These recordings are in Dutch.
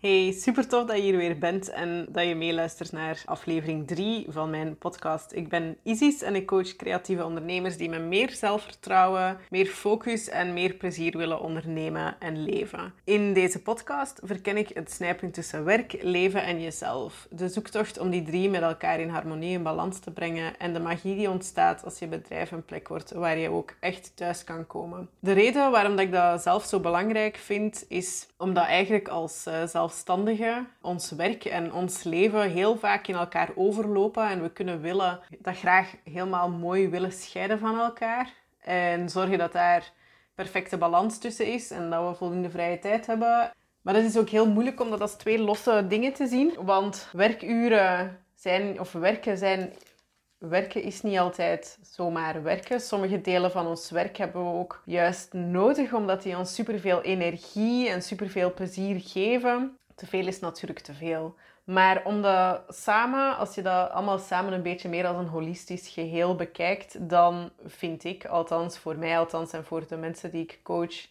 Hey, super tof dat je hier weer bent en dat je meeluistert naar aflevering 3 van mijn podcast. Ik ben Isis en ik coach creatieve ondernemers die met meer zelfvertrouwen, meer focus en meer plezier willen ondernemen en leven. In deze podcast verken ik het snijpunt tussen werk, leven en jezelf. De zoektocht om die drie met elkaar in harmonie en balans te brengen en de magie die ontstaat als je bedrijf een plek wordt waar je ook echt thuis kan komen. De reden waarom dat ik dat zelf zo belangrijk vind, is omdat eigenlijk als uh, ons werk en ons leven heel vaak in elkaar overlopen en we kunnen willen dat graag helemaal mooi willen scheiden van elkaar en zorgen dat daar perfecte balans tussen is en dat we voldoende vrije tijd hebben. Maar dat is ook heel moeilijk om dat als twee losse dingen te zien, want werkuren zijn of werken zijn werken is niet altijd zomaar werken. Sommige delen van ons werk hebben we ook juist nodig, omdat die ons superveel energie en superveel plezier geven. Te veel is natuurlijk te veel. Maar om dat samen, als je dat allemaal samen een beetje meer als een holistisch geheel bekijkt, dan vind ik, althans voor mij althans en voor de mensen die ik coach,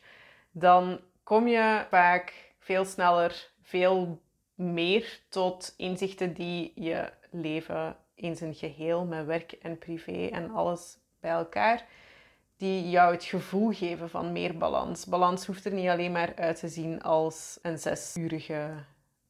dan kom je vaak veel sneller, veel meer tot inzichten die je leven in zijn geheel met werk en privé en alles bij elkaar, die jou het gevoel geven van meer balans. Balans hoeft er niet alleen maar uit te zien als een zesurige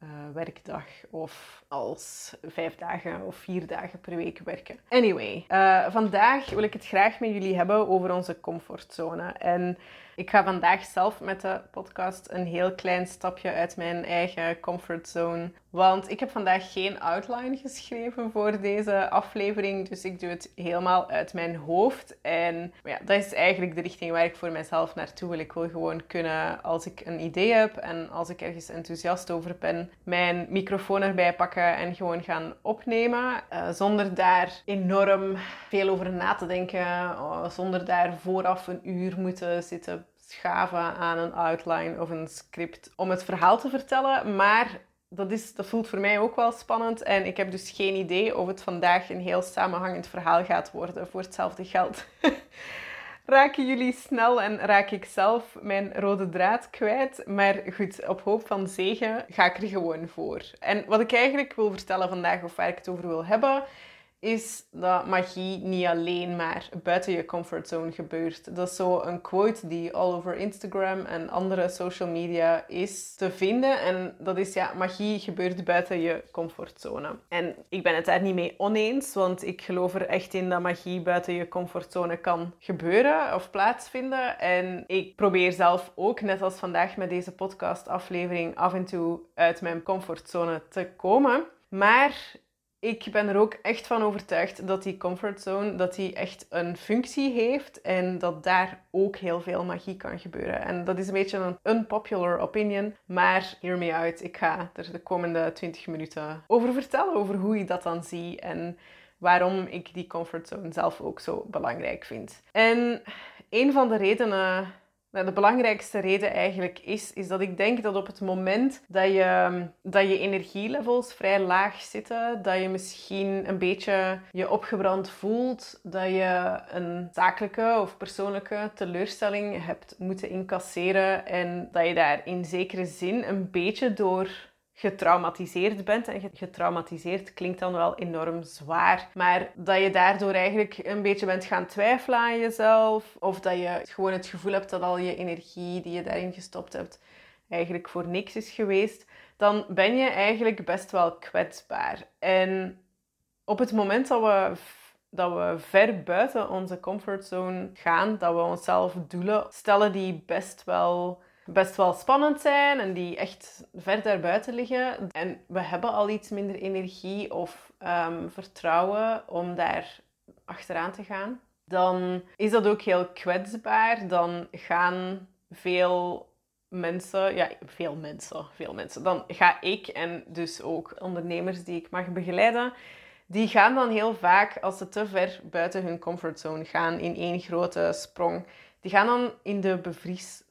uh, werkdag of als vijf dagen of vier dagen per week werken. Anyway, uh, vandaag wil ik het graag met jullie hebben over onze comfortzone. En ik ga vandaag zelf met de podcast een heel klein stapje uit mijn eigen comfortzone. Want ik heb vandaag geen outline geschreven voor deze aflevering. Dus ik doe het helemaal uit mijn hoofd. En ja, dat is eigenlijk de richting waar ik voor mezelf naartoe wil. Ik wil gewoon kunnen, als ik een idee heb en als ik ergens enthousiast over ben, mijn microfoon erbij pakken en gewoon gaan opnemen. Uh, zonder daar enorm veel over na te denken. Uh, zonder daar vooraf een uur moeten zitten schaven aan een outline of een script om het verhaal te vertellen. Maar dat, is, dat voelt voor mij ook wel spannend. En ik heb dus geen idee of het vandaag een heel samenhangend verhaal gaat worden voor hetzelfde geld. raken jullie snel en raak ik zelf mijn rode draad kwijt. Maar goed, op hoop van zegen ga ik er gewoon voor. En wat ik eigenlijk wil vertellen vandaag, of waar ik het over wil hebben, is dat magie niet alleen maar buiten je comfortzone gebeurt. Dat is zo een quote die all over Instagram en andere social media is te vinden. En dat is ja, magie gebeurt buiten je comfortzone. En ik ben het daar niet mee oneens, want ik geloof er echt in dat magie buiten je comfortzone kan gebeuren of plaatsvinden. En ik probeer zelf ook, net als vandaag met deze podcast-aflevering, af en toe uit mijn comfortzone te komen. Maar ik ben er ook echt van overtuigd dat die comfortzone dat die echt een functie heeft en dat daar ook heel veel magie kan gebeuren. En dat is een beetje een unpopular opinion, maar hear me out. Ik ga er de komende 20 minuten over vertellen, over hoe ik dat dan zie en waarom ik die comfortzone zelf ook zo belangrijk vind. En een van de redenen nou, de belangrijkste reden eigenlijk is, is dat ik denk dat op het moment dat je, dat je energielevels vrij laag zitten, dat je misschien een beetje je opgebrand voelt, dat je een zakelijke of persoonlijke teleurstelling hebt moeten incasseren en dat je daar in zekere zin een beetje door getraumatiseerd bent. En getraumatiseerd klinkt dan wel enorm zwaar. Maar dat je daardoor eigenlijk een beetje bent gaan twijfelen aan jezelf. Of dat je gewoon het gevoel hebt dat al je energie die je daarin gestopt hebt eigenlijk voor niks is geweest. Dan ben je eigenlijk best wel kwetsbaar. En op het moment dat we dat we ver buiten onze comfortzone gaan, dat we onszelf doelen stellen die best wel best wel spannend zijn en die echt ver daarbuiten liggen. En we hebben al iets minder energie of ehm, vertrouwen om daar achteraan te gaan. Dan is dat ook heel kwetsbaar. Dan gaan veel mensen, ja, veel mensen, veel mensen. Dan ga ik en dus ook ondernemers die ik mag begeleiden, die gaan dan heel vaak, als ze te ver buiten hun comfortzone gaan, in één grote sprong, die gaan dan in de bevries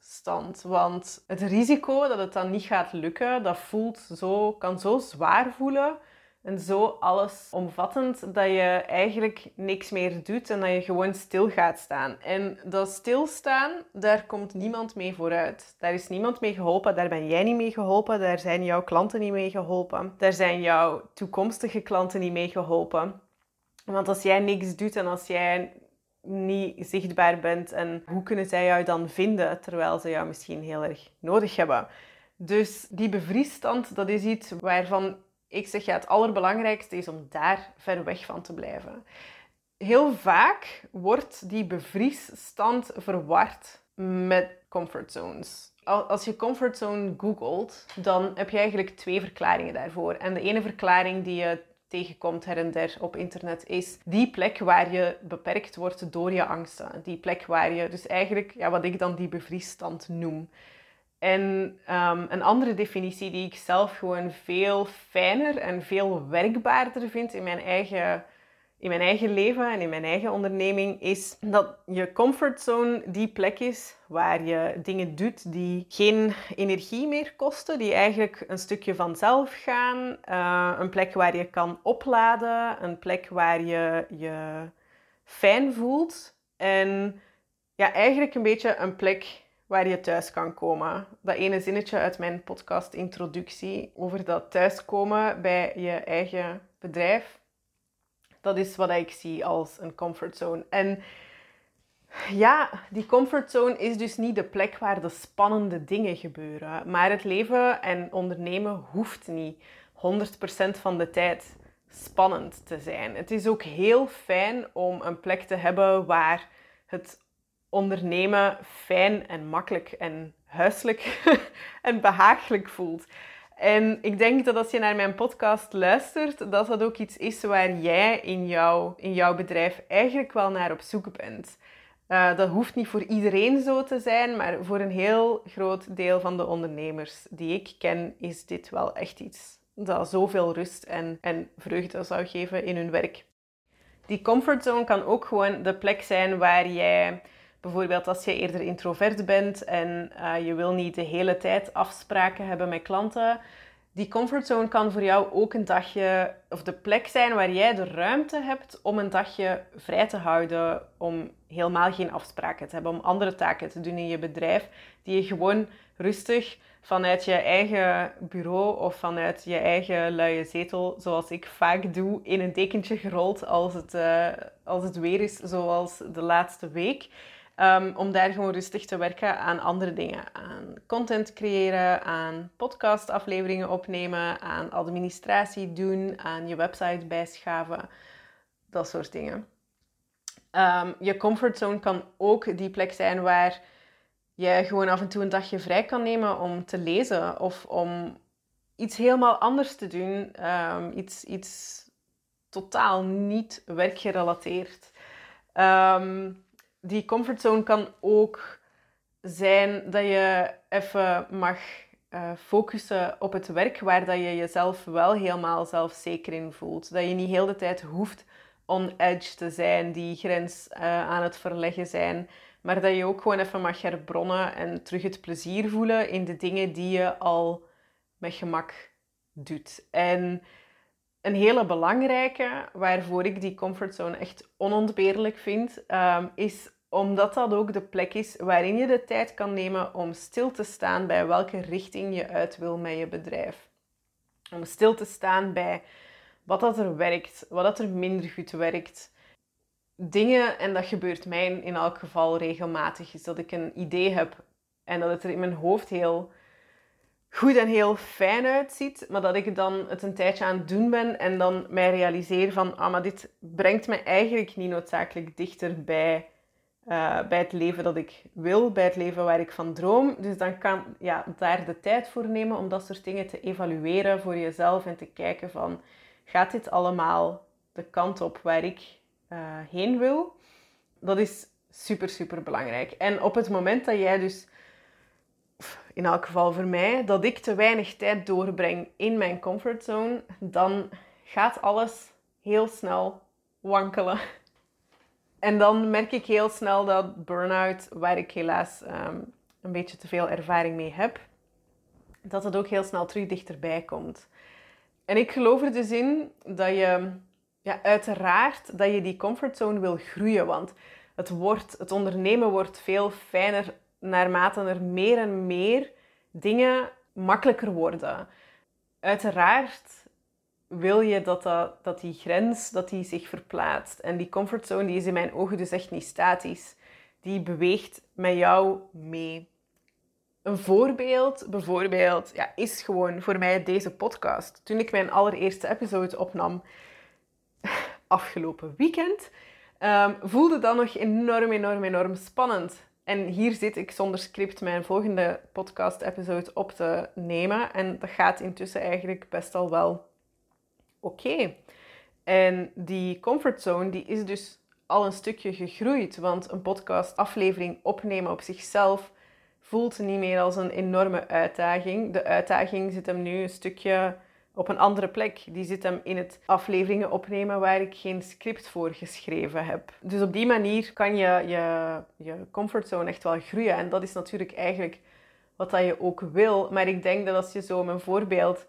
want het risico dat het dan niet gaat lukken, dat voelt zo, kan zo zwaar voelen en zo allesomvattend dat je eigenlijk niks meer doet en dat je gewoon stil gaat staan. En dat stilstaan, daar komt niemand mee vooruit. Daar is niemand mee geholpen, daar ben jij niet mee geholpen, daar zijn jouw klanten niet mee geholpen, daar zijn jouw toekomstige klanten niet mee geholpen. Want als jij niks doet en als jij niet zichtbaar bent en hoe kunnen zij jou dan vinden terwijl ze jou misschien heel erg nodig hebben? Dus die bevriesstand, dat is iets waarvan ik zeg ja, het allerbelangrijkste is om daar ver weg van te blijven. Heel vaak wordt die bevriesstand verward met comfortzones. Als je comfortzone googelt, dan heb je eigenlijk twee verklaringen daarvoor. En de ene verklaring die je tegenkomt her en der op internet is die plek waar je beperkt wordt door je angsten. Die plek waar je, dus eigenlijk ja, wat ik dan die bevriesstand noem. En um, een andere definitie die ik zelf gewoon veel fijner en veel werkbaarder vind in mijn eigen, in mijn eigen leven en in mijn eigen onderneming, is dat je comfortzone die plek is waar je dingen doet die geen energie meer kosten, die eigenlijk een stukje vanzelf gaan. Uh, een plek waar je kan opladen, een plek waar je je fijn voelt. En ja, eigenlijk een beetje een plek waar je thuis kan komen. Dat ene zinnetje uit mijn podcast introductie over dat thuiskomen bij je eigen bedrijf. Dat is wat ik zie als een comfortzone. En ja, die comfortzone is dus niet de plek waar de spannende dingen gebeuren. Maar het leven en ondernemen hoeft niet 100% van de tijd spannend te zijn. Het is ook heel fijn om een plek te hebben waar het ondernemen fijn en makkelijk en huiselijk en behagelijk voelt. En ik denk dat als je naar mijn podcast luistert, dat dat ook iets is waar jij in, jou, in jouw bedrijf eigenlijk wel naar op zoek bent. Uh, dat hoeft niet voor iedereen zo te zijn, maar voor een heel groot deel van de ondernemers die ik ken, is dit wel echt iets dat zoveel rust en, en vreugde zou geven in hun werk. Die comfortzone kan ook gewoon de plek zijn waar jij Bijvoorbeeld als je eerder introvert bent en uh, je wil niet de hele tijd afspraken hebben met klanten. Die comfortzone kan voor jou ook een dagje, of de plek zijn waar jij de ruimte hebt om een dagje vrij te houden, om helemaal geen afspraken te hebben, om andere taken te doen in je bedrijf, die je gewoon rustig vanuit je eigen bureau of vanuit je eigen luie zetel, zoals ik vaak doe, in een dekentje gerold als het, uh, als het weer is, zoals de laatste week. Um, om daar gewoon rustig te werken aan andere dingen. Aan content creëren, aan podcastafleveringen opnemen, aan administratie doen, aan je website bijschaven. Dat soort dingen. Um, je comfortzone kan ook die plek zijn waar je gewoon af en toe een dagje vrij kan nemen om te lezen of om iets helemaal anders te doen. Um, iets, iets totaal niet werkgerelateerd. Um, die comfortzone kan ook zijn dat je even mag uh, focussen op het werk waar dat je jezelf wel helemaal zelfzeker in voelt. Dat je niet heel de tijd hoeft on edge te zijn, die grens uh, aan het verleggen zijn. Maar dat je ook gewoon even mag herbronnen en terug het plezier voelen in de dingen die je al met gemak doet. En een hele belangrijke, waarvoor ik die comfortzone echt onontbeerlijk vind, ehm, is omdat dat ook de plek is waarin je de tijd kan nemen om stil te staan bij welke richting je uit wil met je bedrijf. Om stil te staan bij wat dat er werkt, wat dat er minder goed werkt. Dingen, en dat gebeurt mij in elk geval regelmatig, is dat ik een idee heb en dat het er in mijn hoofd heel goed en heel fijn uitziet, maar dat ik dan het een tijdje aan het doen ben en dan mij realiseer van, ah, maar dit brengt me eigenlijk niet noodzakelijk dichter bij, uh, bij het leven dat ik wil, bij het leven waar ik van droom. Dus dan kan ja, daar de tijd voor nemen om dat soort dingen te evalueren voor jezelf en te kijken van, gaat dit allemaal de kant op waar ik uh, heen wil? Dat is super, super belangrijk. En op het moment dat jij dus in elk geval voor mij, dat ik te weinig tijd doorbreng in mijn comfortzone, dan gaat alles heel snel wankelen. En dan merk ik heel snel dat burn-out, waar ik helaas ehm, een beetje te veel ervaring mee heb, dat het ook heel snel terug dichterbij komt. En ik geloof er dus in dat je, ja, uiteraard, dat je die comfortzone wil groeien. Want het, wordt, het ondernemen wordt veel fijner naarmate er meer en meer dingen makkelijker worden. Uiteraard wil je dat, dat, die grens dat die zich verplaatst. En die comfortzone die is in mijn ogen dus echt niet statisch. Die beweegt met jou mee. Een voorbeeld bijvoorbeeld ja, is gewoon voor mij deze podcast. Toen ik mijn allereerste episode opnam afgelopen weekend, um, voelde dat nog enorm, enorm, enorm spannend. En hier zit ik zonder script mijn volgende podcast-episode op te nemen. En dat gaat intussen eigenlijk best al wel oké. En die comfortzone die is dus al een stukje gegroeid. Want een podcast-aflevering opnemen op zichzelf voelt niet meer als een enorme uitdaging. De uitdaging zit hem nu een stukje op een andere plek. Die zit hem in het afleveringen opnemen waar ik geen script voor geschreven heb. Dus op die manier kan je je, je comfortzone echt wel groeien. En dat is natuurlijk eigenlijk wat dat je ook wil. Maar ik denk dat als je zo mijn voorbeeld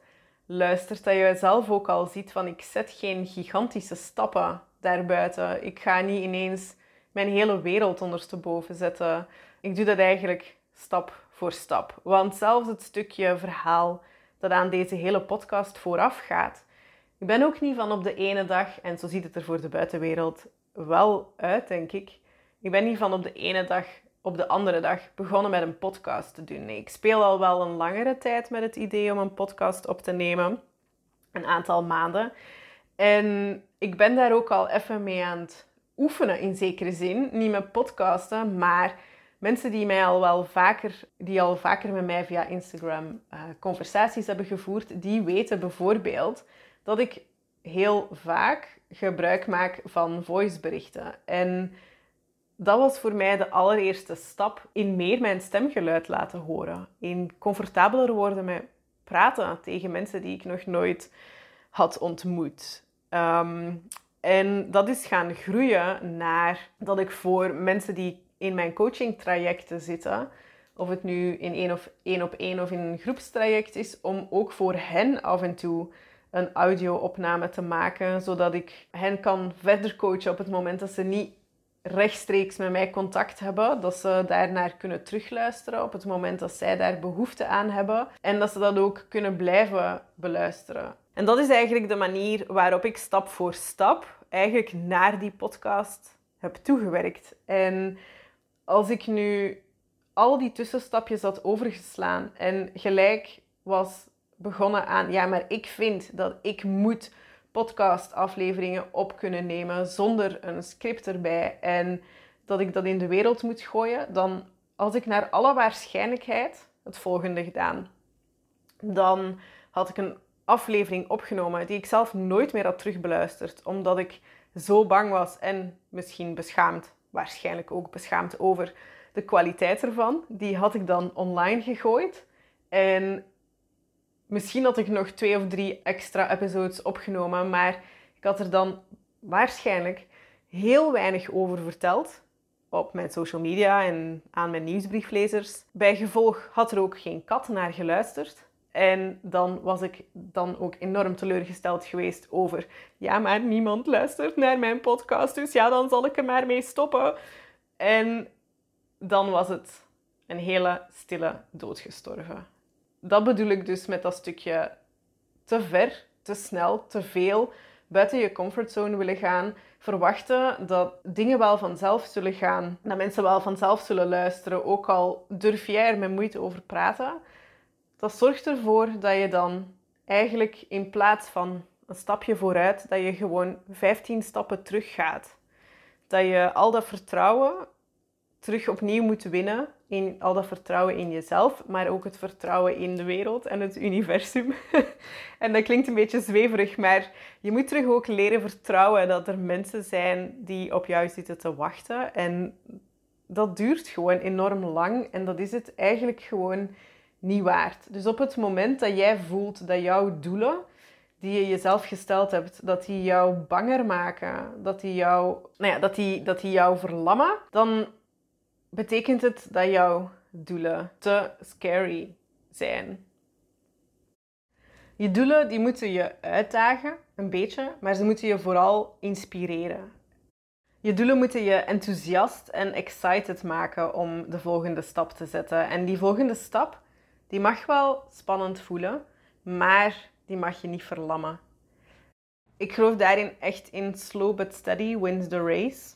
luistert, dat je zelf ook al ziet van ik zet geen gigantische stappen daarbuiten. Ik ga niet ineens mijn hele wereld ondersteboven zetten. Ik doe dat eigenlijk stap voor stap. Want zelfs het stukje verhaal dat aan deze hele podcast vooraf gaat. Ik ben ook niet van op de ene dag, en zo ziet het er voor de buitenwereld wel uit, denk ik. Ik ben niet van op de ene dag op de andere dag begonnen met een podcast te doen. Ik speel al wel een langere tijd met het idee om een podcast op te nemen. Een aantal maanden. En ik ben daar ook al even mee aan het oefenen in zekere zin. Niet met podcasten, maar mensen die mij al wel vaker, die al vaker met mij via Instagram uh, conversaties hebben gevoerd, die weten bijvoorbeeld dat ik heel vaak gebruik maak van voiceberichten. En dat was voor mij de allereerste stap in meer mijn stemgeluid laten horen. In comfortabeler worden met praten tegen mensen die ik nog nooit had ontmoet. Ehm, en dat is gaan groeien naar dat ik voor mensen die in mijn coaching trajecten zitten, of het nu in één, of, één op één of in een groepstraject is, om ook voor hen af en toe een audio-opname te maken, zodat ik hen kan verder coachen op het moment dat ze niet rechtstreeks met mij contact hebben, dat ze daarnaar kunnen terugluisteren op het moment dat zij daar behoefte aan hebben en dat ze dat ook kunnen blijven beluisteren. En dat is eigenlijk de manier waarop ik stap voor stap eigenlijk naar die podcast heb toegewerkt. En als ik nu al die tussenstapjes had overgeslaan en gelijk was begonnen aan, ja, maar ik vind dat ik moet podcastafleveringen op kunnen nemen zonder een script erbij en dat ik dat in de wereld moet gooien, dan als ik naar alle waarschijnlijkheid het volgende gedaan. Dan had ik een aflevering opgenomen die ik zelf nooit meer had terugbeluisterd, omdat ik zo bang was en misschien beschaamd, waarschijnlijk ook beschaamd over de kwaliteit ervan. Die had ik dan online gegooid. En misschien had ik nog twee of drie extra episodes opgenomen, maar ik had er dan waarschijnlijk heel weinig over verteld op mijn social media en aan mijn nieuwsbrieflezers. Bij gevolg had er ook geen kat naar geluisterd. En dan was ik dan ook enorm teleurgesteld geweest over, ja, maar niemand luistert naar mijn podcast, dus ja, dan zal ik er maar mee stoppen. En dan was het een hele stille dood gestorven dat bedoel ik dus met dat stukje te ver, te snel, te veel buiten je comfortzone willen gaan. Verwachten dat dingen wel vanzelf zullen gaan. Dat mensen wel vanzelf zullen luisteren. Ook al durf jij er met moeite over praten. Dat zorgt ervoor dat je dan eigenlijk in plaats van een stapje vooruit, dat je gewoon 15 stappen terug gaat. Dat je al dat vertrouwen terug opnieuw moet winnen in al dat vertrouwen in jezelf, maar ook het vertrouwen in de wereld en het universum. en dat klinkt een beetje zweverig, maar je moet terug ook leren vertrouwen dat er mensen zijn die op jou zitten te wachten. En dat duurt gewoon enorm lang en dat is het eigenlijk gewoon niet waard. Dus op het moment dat jij voelt dat jouw doelen die je jezelf gesteld hebt, dat die jou banger maken, dat die jou, nou ja, dat die, dat die jou verlammen, dan betekent het dat jouw doelen te scary zijn. Je doelen die moeten je uitdagen, een beetje, maar ze moeten je vooral inspireren. Je doelen moeten je enthousiast en excited maken om de volgende stap te zetten. En die volgende stap, die mag wel spannend voelen, maar die mag je niet verlammen. Ik geloof daarin echt in slow but steady wins the race.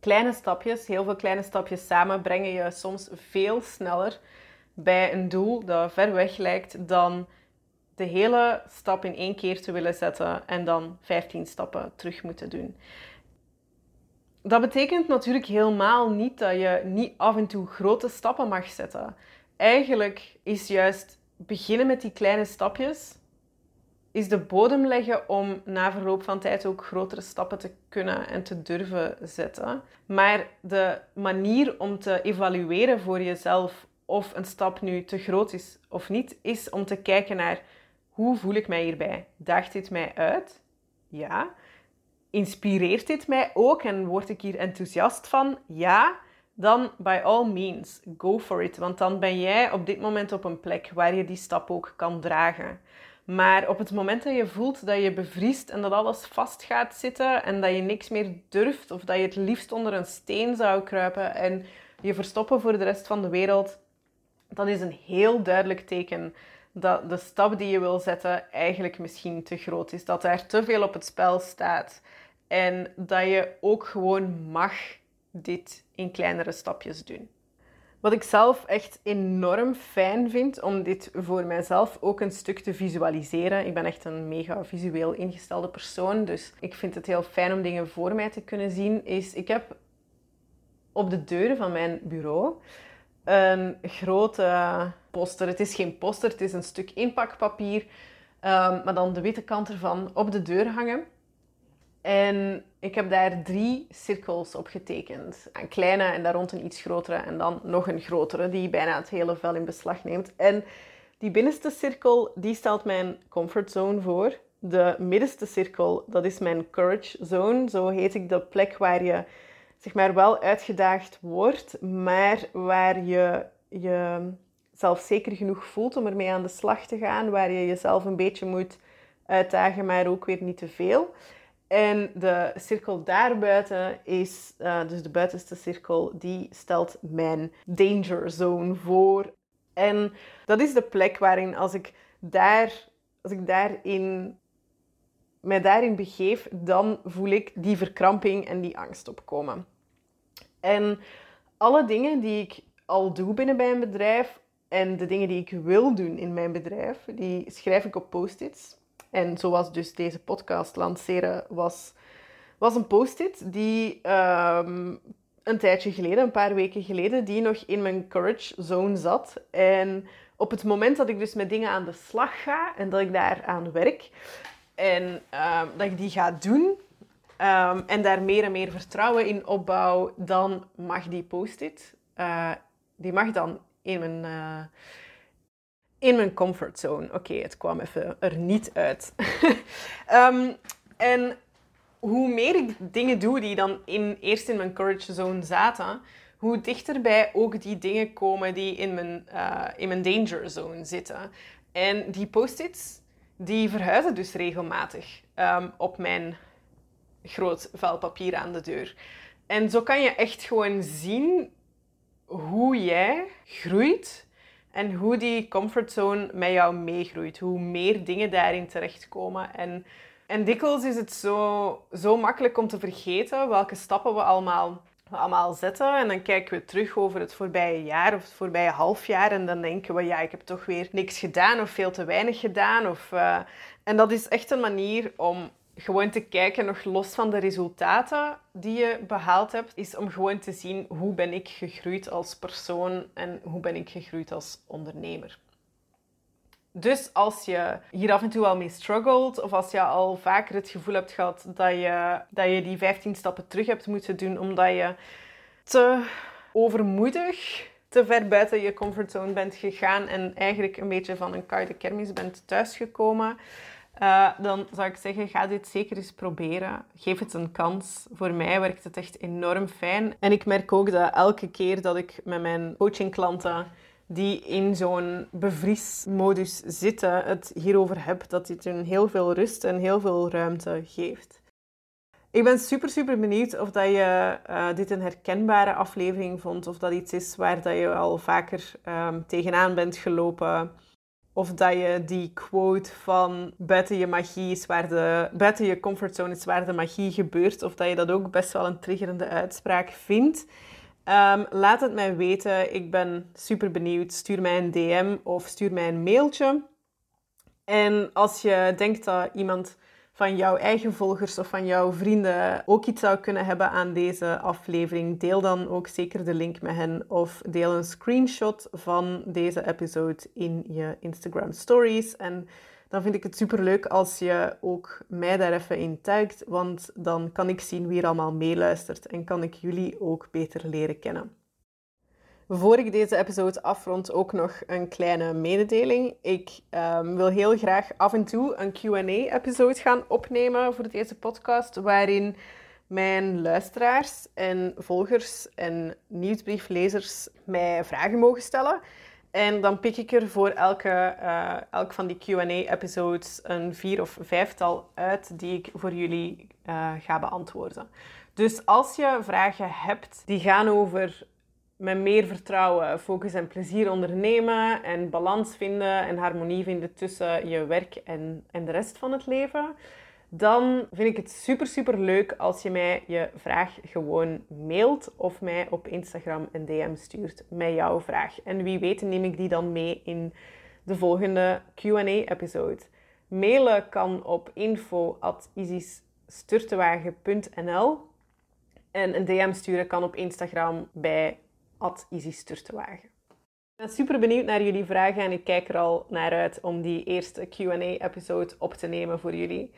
Kleine stapjes, heel veel kleine stapjes samen, brengen je soms veel sneller bij een doel dat ver weg lijkt dan de hele stap in één keer te willen zetten en dan 15 stappen terug moeten doen. Dat betekent natuurlijk helemaal niet dat je niet af en toe grote stappen mag zetten. Eigenlijk is juist beginnen met die kleine stapjes is de bodem leggen om na verloop van tijd ook grotere stappen te kunnen en te durven zetten. Maar de manier om te evalueren voor jezelf of een stap nu te groot is of niet, is om te kijken naar hoe voel ik mij hierbij? Daagt dit mij uit? Ja. Inspireert dit mij ook en word ik hier enthousiast van? Ja. Dan by all means, go for it. Want dan ben jij op dit moment op een plek waar je die stap ook kan dragen. Maar op het moment dat je voelt dat je bevriest en dat alles vast gaat zitten en dat je niks meer durft of dat je het liefst onder een steen zou kruipen en je verstoppen voor de rest van de wereld, dat is een heel duidelijk teken dat de stap die je wil zetten eigenlijk misschien te groot is. Dat er te veel op het spel staat. En dat je ook gewoon mag dit in kleinere stapjes doen. Wat ik zelf echt enorm fijn vind om dit voor mijzelf ook een stuk te visualiseren. Ik ben echt een mega visueel ingestelde persoon, dus ik vind het heel fijn om dingen voor mij te kunnen zien. Is ik heb op de deuren van mijn bureau een grote poster. Het is geen poster, het is een stuk inpakpapier, um, maar dan de witte kant ervan op de deur hangen. En ik heb daar drie cirkels op getekend. Een kleine en daar rond een iets grotere en dan nog een grotere die bijna het hele vel in beslag neemt. En die binnenste cirkel, die stelt mijn comfortzone voor. De middenste cirkel, dat is mijn courage zone. Zo heet ik de plek waar je zeg maar wel uitgedaagd wordt, maar waar je je zelf zeker genoeg voelt om ermee aan de slag te gaan, waar je jezelf een beetje moet uitdagen, maar ook weer niet te veel. En de cirkel daarbuiten is, uh, dus de buitenste cirkel, die stelt mijn danger zone voor. En dat is de plek waarin als ik, daar, als ik daarin, mij daarin begeef, dan voel ik die verkramping en die angst opkomen. En alle dingen die ik al doe binnen mijn bedrijf en de dingen die ik wil doen in mijn bedrijf, die schrijf ik op post-its. En zoals dus deze podcast lanceren was, was een post-it die ehm, een tijdje geleden, een paar weken geleden, die nog in mijn courage zone zat. En op het moment dat ik dus met dingen aan de slag ga en dat ik daar aan werk en ehm, dat ik die ga doen ehm, en daar meer en meer vertrouwen in opbouw, dan mag die post-it, uh, die mag dan in mijn... Uh, in mijn comfortzone. Oké, het kwam even er niet uit. Ehm, en hoe meer ik dingen doe die dan in, eerst in mijn courage zone zaten, hoe dichterbij ook die dingen komen die in mijn, uh, in mijn danger zone zitten. En die post-its, die verhuizen dus regelmatig um, op mijn groot vel papier aan de deur. En zo kan je echt gewoon zien hoe jij groeit en hoe die comfortzone met jou meegroeit. Hoe meer dingen daarin terechtkomen. En, en dikwijls is het zo, zo makkelijk om te vergeten welke stappen we allemaal, we allemaal zetten. En dan kijken we terug over het voorbije jaar of het voorbije half jaar. En dan denken we, ja, ik heb toch weer niks gedaan of veel te weinig gedaan. Of, uh... En dat is echt een manier om gewoon te kijken, nog los van de resultaten die je behaald hebt, is om gewoon te zien hoe ben ik gegroeid als persoon en hoe ben ik gegroeid als ondernemer. Dus als je hier af en toe al mee struggelt, of als je al vaker het gevoel hebt gehad dat je, dat je die 15 stappen terug hebt moeten doen omdat je te overmoedig, te ver buiten je comfortzone bent gegaan en eigenlijk een beetje van een koude kermis bent thuisgekomen, uh, dan zou ik zeggen, ga dit zeker eens proberen. Geef het een kans. Voor mij werkt het echt enorm fijn. En ik merk ook dat elke keer dat ik met mijn coachingklanten die in zo'n bevriesmodus zitten, het hierover heb, dat dit hun heel veel rust en heel veel ruimte geeft. Ik ben super, super benieuwd of dat je uh, dit een herkenbare aflevering vond, of dat iets is waar dat je al vaker um, tegenaan bent gelopen. Of dat je die quote van buiten je magie is waar de, buiten je comfortzone is waar de magie gebeurt. Of dat je dat ook best wel een triggerende uitspraak vindt. Um, laat het mij weten. Ik ben super benieuwd. Stuur mij een DM of stuur mij een mailtje. En als je denkt dat iemand van jouw eigen volgers of van jouw vrienden ook iets zou kunnen hebben aan deze aflevering, deel dan ook zeker de link met hen of deel een screenshot van deze episode in je Instagram stories. En dan vind ik het super leuk als je ook mij daar even in tuigt, want dan kan ik zien wie er allemaal meeluistert en kan ik jullie ook beter leren kennen. Voor ik deze episode afrond, ook nog een kleine mededeling. Ik um, wil heel graag af en toe een QA-episode gaan opnemen voor deze podcast, waarin mijn luisteraars en volgers en nieuwsbrieflezers mij vragen mogen stellen. En dan pik ik er voor elke, uh, elk van die QA-episodes een vier of vijftal uit die ik voor jullie uh, ga beantwoorden. Dus als je vragen hebt die gaan over met meer vertrouwen, focus en plezier ondernemen en balans vinden en harmonie vinden tussen je werk en, en de rest van het leven, dan vind ik het super, super leuk als je mij je vraag gewoon mailt of mij op Instagram een DM stuurt met jouw vraag. En wie weet neem ik die dan mee in de volgende Q&A-episode. Mailen kan op info.isisturtewagen.nl en een DM sturen kan op Instagram bij @isisturtewagen. Ik ben super benieuwd naar jullie vragen en ik kijk er al naar uit om die eerste Q&A-episode op te nemen voor jullie.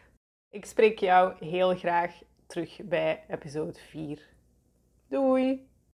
Ik spreek jou heel graag terug bij episode 4. Doei!